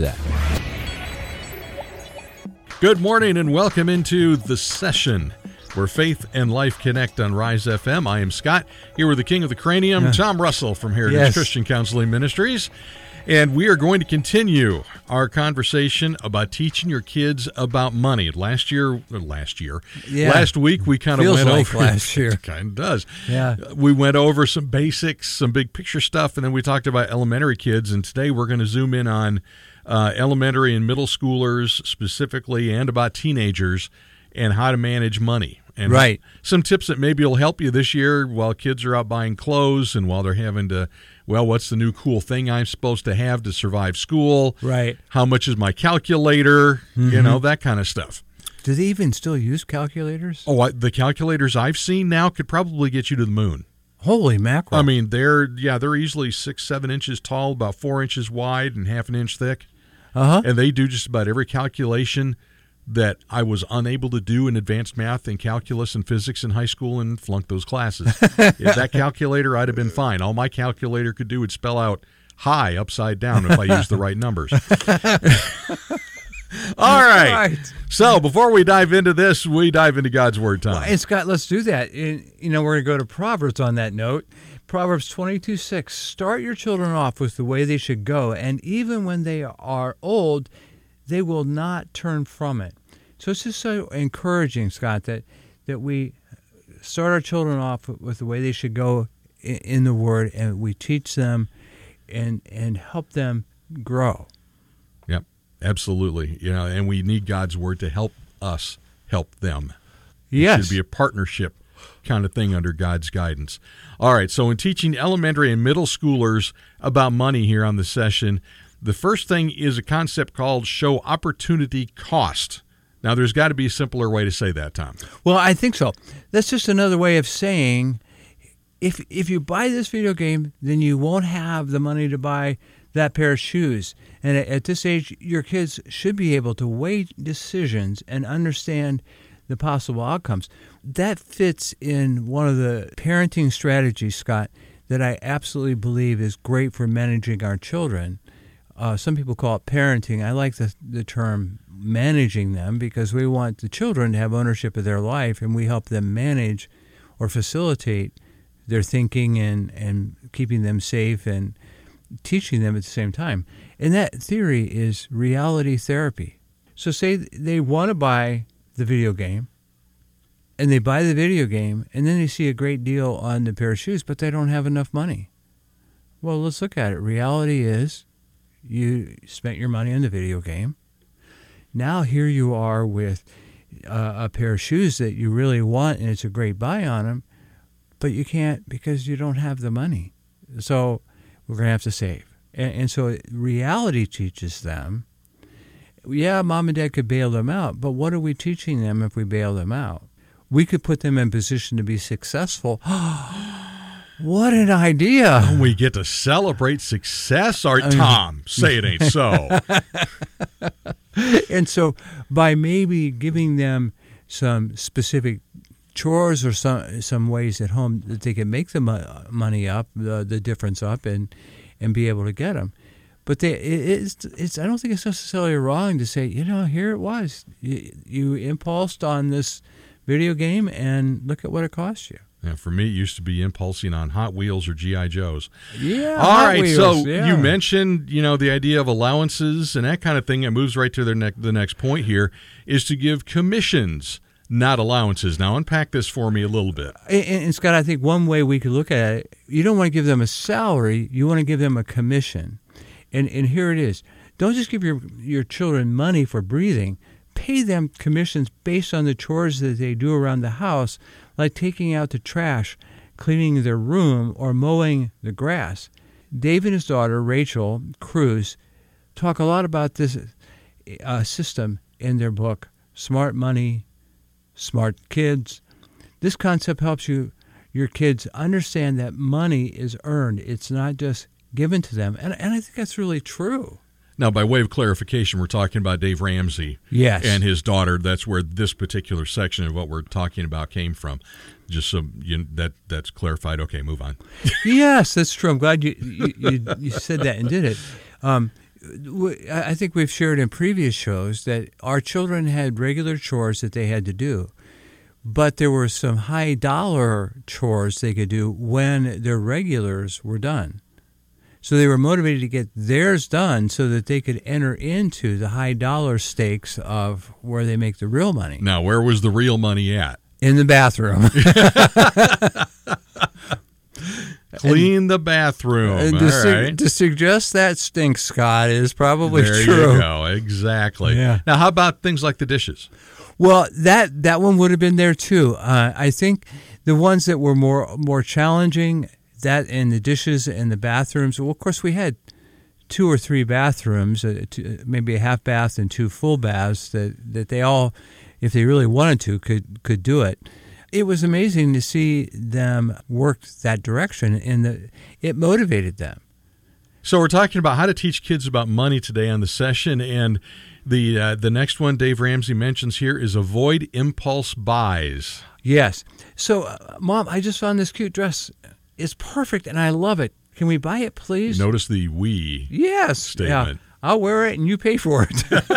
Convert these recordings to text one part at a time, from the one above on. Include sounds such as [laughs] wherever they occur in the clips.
that. Good morning and welcome into the session where faith and life connect on Rise FM. I am Scott, here with the king of the cranium, Tom Russell from Heritage Yes. Christian Counseling Ministries. And we are going to continue our conversation about teaching your kids about money. Last year, or last year, Yeah. last week we kind of Feels went like over [laughs] last year. It kind of does. Yeah. Uh, we went over some basics, some big picture stuff, and then we talked about elementary kids. And today we're going to zoom in on uh, elementary and middle schoolers specifically, and about teenagers and how to manage money. And Right. some tips that maybe will help you this year while kids are out buying clothes and while they're having to, well, what's the new cool thing I'm supposed to have to survive school? Right. How much is my calculator? You know, that kind of stuff. Do they even still use calculators? Oh, I, the calculators I've seen now could probably get you to the moon. Holy mackerel. I mean, they're yeah, they're easily six, seven inches tall, about four inches wide, and half an inch thick, uh huh. and they do just about every calculation that I was unable to do in advanced math and calculus and physics in high school and flunked those classes. [laughs] if that calculator, I'd have been fine. All my calculator could do would spell out high upside down if I used the right numbers. [laughs] All right. Right. So before we dive into this, we dive into God's word time. And Scott, let's do that. And, you know, we're going to go to Proverbs on that note. Proverbs 22 6. Start your children off with the way they should go, and even when they are old, they will not turn from it. So it's just so encouraging, Scott, that, that we start our children off with the way they should go in the Word, and we teach them and, and help them grow. Yep, absolutely. You know, and we need God's word to help us help them. It Yes. should be a partnership kind of thing under God's guidance. All right, so in teaching elementary and middle schoolers about money here on the session, the first thing is a concept called show opportunity cost. Now, there's got to be a simpler way to say that, Tom. Well, I think so. That's just another way of saying if if you buy this video game, then you won't have the money to buy that pair of shoes. And at, at this age, your kids should be able to weigh decisions and understand the possible outcomes. That fits in one of the parenting strategies, Scott, that I absolutely believe is great for managing our children. Uh, some people call it parenting. I like the, the term managing them because we want the children to have ownership of their life and we help them manage or facilitate their thinking and, and keeping them safe and teaching them at the same time. And that theory is reality therapy. So, say they want to buy the video game and they buy the video game and then they see a great deal on the pair of shoes, but they don't have enough money. Well, let's look at it. Reality is you spent your money on the video game. Now here you are with uh, a pair of shoes that you really want and it's a great buy on them, but you can't because you don't have the money. So we're going to have to save. And, and so reality teaches them yeah, mom and dad could bail them out, but what are we teaching them if we bail them out? We could put them in position to be successful. [gasps] what an idea! We get to celebrate success. Right, Tom, say it ain't so. [laughs] and so by maybe giving them some specific chores or some some ways at home that they can make the mo- money up, the, the difference up, and and be able to get them. But they, it, it's, it's, I don't think it's necessarily wrong to say, you know, here it was. You, you impulsed on this video game, and look at what it costs you. Yeah, for me, it used to be impulsing on Hot Wheels or GI Joes. Yeah. All Hot right, Wheels, so yeah. you mentioned, you know, the idea of allowances and that kind of thing. It moves right to their ne- the next point here is to give commissions not allowances. Now, unpack this for me a little bit. And, and Scott, I think one way we could look at it, you don't want to give them a salary, you want to give them a commission. And, and here it is. Don't just give your, your children money for breathing. Pay them commissions based on the chores that they do around the house, like taking out the trash, cleaning their room, or mowing the grass. Dave and his daughter, Rachel Cruz, talk a lot about this uh, system in their book, Smart Money, Smart Kids. This concept helps you your kids understand that money is earned. It's not just given to them. And, and I think that's really true. Now, by way of clarification, we're talking about Dave Ramsey Yes. and his daughter. That's where this particular section of what we're talking about came from. Just so you, that that's clarified. Okay, move on. [laughs] yes, that's true. I'm glad you you, you, you said that and did it. Um, I think we've shared in previous shows that our children had regular chores that they had to do, but there were some high dollar chores they could do when their regulars were done. So they were motivated to get theirs done so that they could enter into the high dollar stakes of where they make the real money Now, where was the real money at? in the bathroom. [laughs] Clean the bathroom. All to, su- right. to suggest that stinks, Scott, is probably There true. you go. Exactly. Yeah. Now, how about things like the dishes? Well, that that one would have been there too. Uh, I think the ones that were more more challenging, that and the dishes and the bathrooms. Well, of course, we had two or three bathrooms, uh, two, maybe a half bath and two full baths that that they all, if they really wanted to, could could do it. It was amazing to see them work that direction, and the, it motivated them. So we're talking about how to teach kids about money today on the session, and the uh, the next one Dave Ramsey mentions here is avoid impulse buys. Yes. So, uh, mom, I just found this cute dress. It's perfect, and I love it. Can we buy it, please? Notice the we. Yes. Statement. Yeah. I'll wear it, and you pay for it.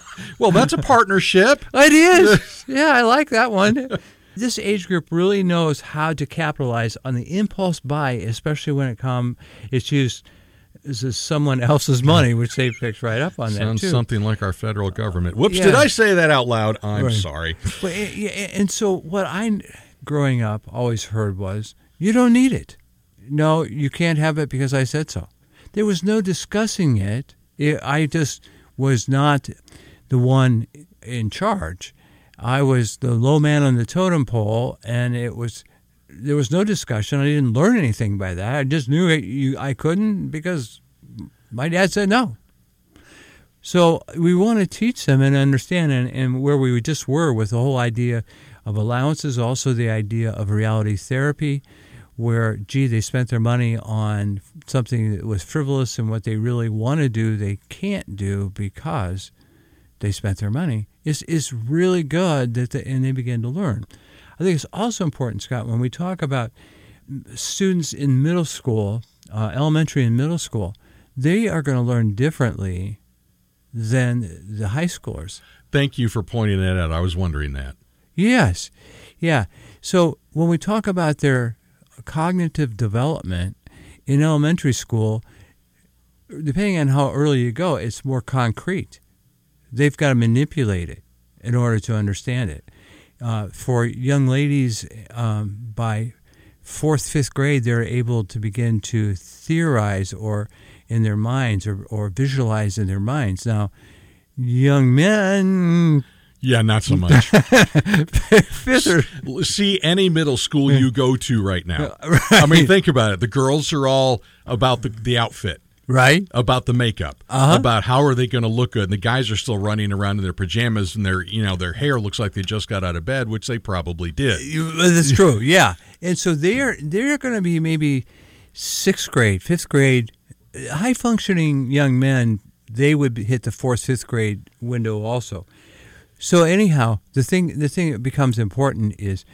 [laughs] Well, that's a partnership. it is. [laughs] Yeah, I like that one. This age group really knows how to capitalize on the impulse buy, especially when it comes it's used as someone else's money, which they picked right up on that Sounds too. something like our federal government. Whoops! Yeah. Did I say that out loud? I'm Right. sorry. But, and so what I, growing up, always heard was, you don't need it. No, you can't have it because I said so. There was no discussing it. It- I just was not the one in charge. I was the low man on the totem pole, and it was there was no discussion. I didn't learn anything by that. I just knew it, you, I couldn't because my dad said no. So we want to teach them and understand, and, and where we just were with the whole idea of allowances, also the idea of reality therapy, where, gee, they spent their money on something that was frivolous and what they really want to do, they can't do because they spent their money, is, is really good, that the, and they begin to learn. I think it's also important, Scott, when we talk about students in middle school, uh, elementary and middle school, they are going to learn differently than the high schoolers. Thank you for pointing that out. I was wondering that. Yes. Yeah. So when we talk about their cognitive development in elementary school, depending on how early you go, it's more concrete. They've got to manipulate it in order to understand it. Uh, for young ladies, um, by fourth, fifth grade, they're able to begin to theorize or in their minds or, or visualize in their minds. Now, young men, Yeah, not so much. [laughs] fifth or See any middle school you go to right now. [laughs] I mean, think about it. The girls are all about the, the outfit. right? about the makeup, Uh-huh. about how are they going to look good. And the guys are still running around in their pajamas, and their you know their hair looks like they just got out of bed, which they probably did. That's true. Yeah, and so they're they're going to be maybe sixth grade, fifth grade, high functioning young men. They would hit the fourth, fifth grade window also. So anyhow, the thing the thing that becomes important is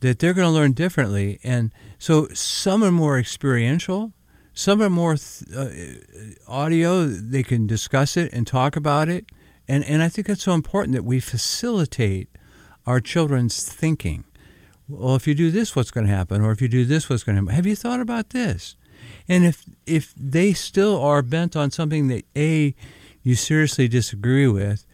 that they're going to learn differently, and so some are more experiential, some are more th- uh, audio. They can discuss it and talk about it, and and I think that's so important that we facilitate our children's thinking. Well, if you do this, what's going to happen? Or if you do this, what's going to happen? Have you thought about this? And if if they still are bent on something that a you seriously disagree with,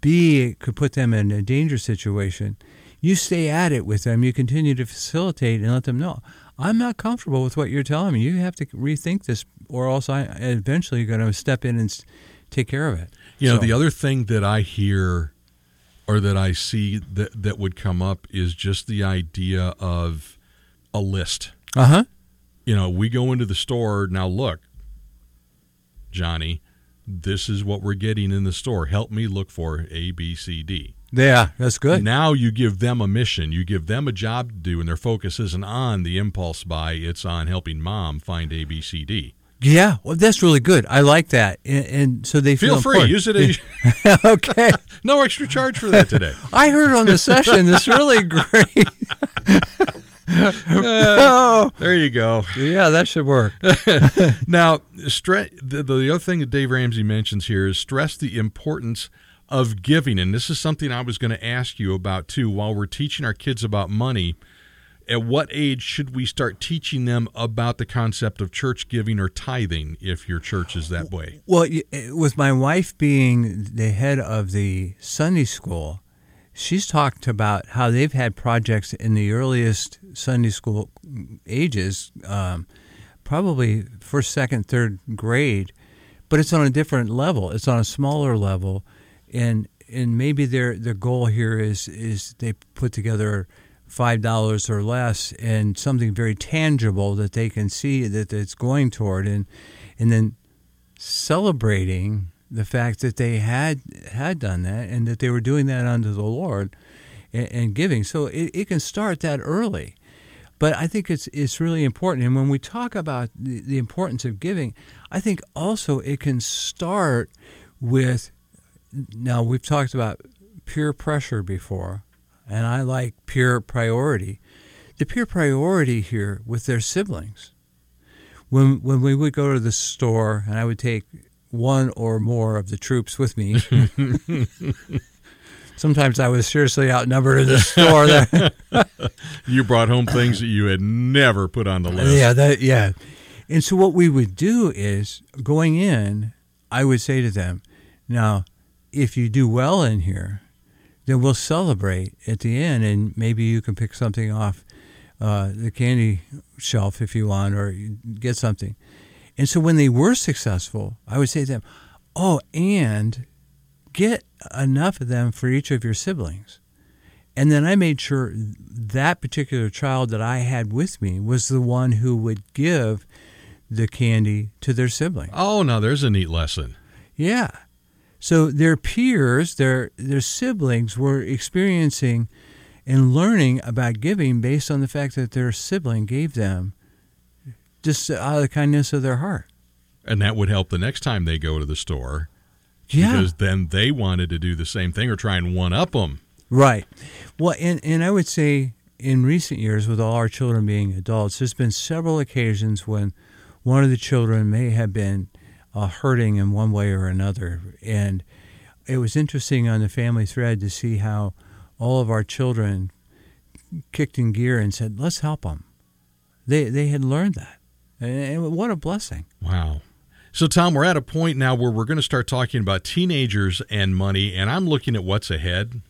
b it could put them in a danger situation. you stay at it with them. You continue to facilitate and let them know. I'm not comfortable with what you're telling me. You have to rethink this, or else I eventually you're going to step in and take care of it. You know, so, the other thing that I hear or that I see that that would come up is just the idea of a list. Uh huh. You know, we go into the store now. Look, Johnny, this is what we're getting in the store. Help me look for A, B, C, D. Yeah, that's good. Now you give them a mission. You give them a job to do, and their focus isn't on the impulse buy, it's on helping mom find A, B, C, D. Yeah, well, that's really good. I like that, and, and so they feel, feel free. Important. Use it. As, [laughs] okay. [laughs] no extra charge for that today. [laughs] I heard on the session. It's really great. Uh, [laughs] oh. There you go. Yeah, that should work. [laughs] [laughs] now, stre- the, the other thing that Dave Ramsey mentions here is stress the importance of giving, and this is something I was going to ask you about too. While we're teaching our kids about money at what age should we start teaching them about the concept of church giving or tithing if your church is that way? Well, eh, with my wife being the head of the Sunday school, she's talked about how they've had projects in the earliest Sunday school ages, um, probably first, second, third grade, but it's on a different level. It's on a smaller level, and and maybe their their goal here is is they put together five dollars or less and something very tangible that they can see that it's going toward and and then celebrating the fact that they had had done that and that they were doing that unto the Lord and, and giving. So it, it, can start that early. But I think it's it's really important. And when we talk about the, the importance of giving, I think also it can start with now we've talked about peer pressure before and I like peer priority. The peer priority here with their siblings. When when we would go to the store, and I would take one or more of the troops with me. [laughs] Sometimes I was seriously outnumbered in the store. [laughs] you brought home things that you had never put on the list. Yeah, that yeah. And so what we would do is going in, I would say to them, "Now, if you do well in here, then we'll celebrate at the end, and maybe you can pick something off uh, the candy shelf if you want, or get something. And so when they were successful, I would say to them, "Oh, and get enough of them for each of your siblings." And then I made sure that particular child that I had with me was the one who would give the candy to their sibling. Oh, now there's a neat lesson. Yeah. So their peers, their their siblings were experiencing and learning about giving based on the fact that their sibling gave them just out of the kindness of their heart. And that would help the next time they go to the store. Yeah. Because then they wanted to do the same thing or try and one up them. Right. Well, and, and I would say in recent years, with all our children being adults, there's been several occasions when one of the children may have been uh, hurting in one way or another. And it was interesting on the family thread to see how all of our children kicked in gear and said, "Let's help them." They they had learned that, and what a blessing! Wow. So, Tom, we're at a point now where we're going to start talking about teenagers and money, and I'm looking at what's ahead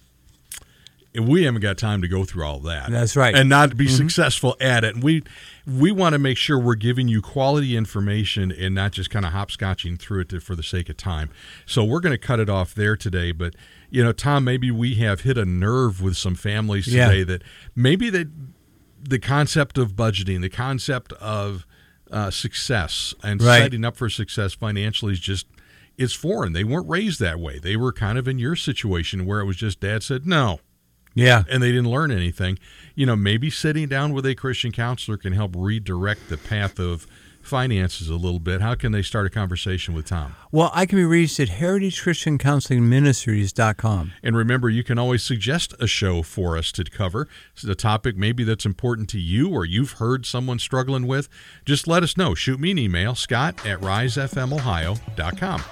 And we haven't got time to go through all that. That's right. And not be mm-hmm. successful at it. And we we want to make sure we're giving you quality information and not just kind of hopscotching through it to, for the sake of time. So we're going to cut it off there today. But you know, Tom, maybe we have hit a nerve with some families today yeah. that maybe that the concept of budgeting, the concept of uh, success and right. setting up for success financially is just it's foreign. They weren't raised that way. They were kind of in your situation where it was just dad said no yeah. And they didn't learn anything. You know, maybe sitting down with a Christian counselor can help redirect the path of finances a little bit. How can they start a conversation with Tom? Well, I can be reached at heritagechristiancounselingministries.com. And remember, you can always suggest a show for us to cover. It's a topic maybe that's important to you or you've heard someone struggling with. Just let us know. Shoot me an email, scott at risefmohio.com.